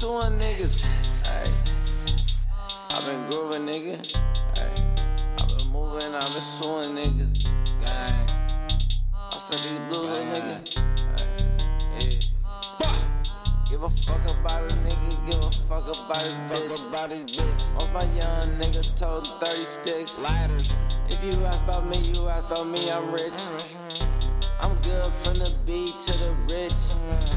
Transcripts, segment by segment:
suing niggas. Ay. i been grooving, nigga. Ay. i been moving, i been suing niggas. Ay. I still these blues on nigga. Yeah. Give a fuck about a nigga, give a fuck about his bitch. About bitch. Most my young nigga told 30 sticks. Lighters. If you ask about me, you ask about me, I'm rich. Mm-hmm. I'm good from the B to the rich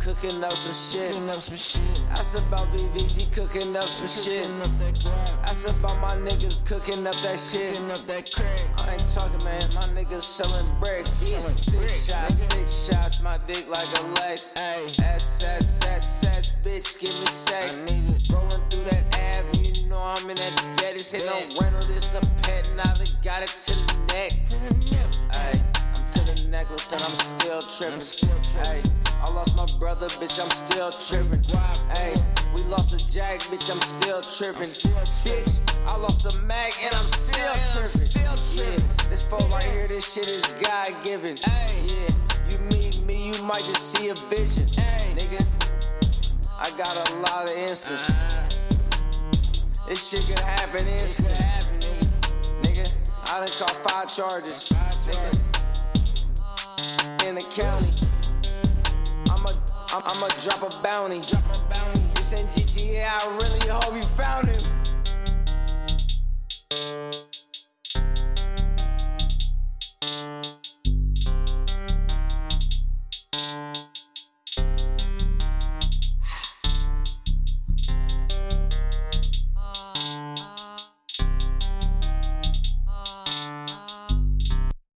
cooking up some shit. Cooking up some shit. That's about VVG cooking up some shit. Cooking up that crap. That's about my niggas cooking up that shit. Cooking that crack. I ain't talking, man. My niggas selling bricks. Six shots, six shots. My dick like a Lex. Ayy. S S S S, bitch, give me sex. I. Rolling through that ave, you know I'm in that fetish. Hit no rental, this a pet, and I got it to the neck. Ayy, I'm to the necklace and I'm still tripping. Ayy, I lost my brother, bitch, I'm still tripping. Hey, we lost a jack, bitch, I'm still tripping. Bitch, I lost a mag and I'm still tripping. Yeah, this phone right here, this shit is God given. Hey yeah, you meet me, you might just see a vision. Nigga, I got a lot of instances. This shit could happen instant. Nigga, I done caught five charges. Nigga, in the county. I'ma, drop a bounty.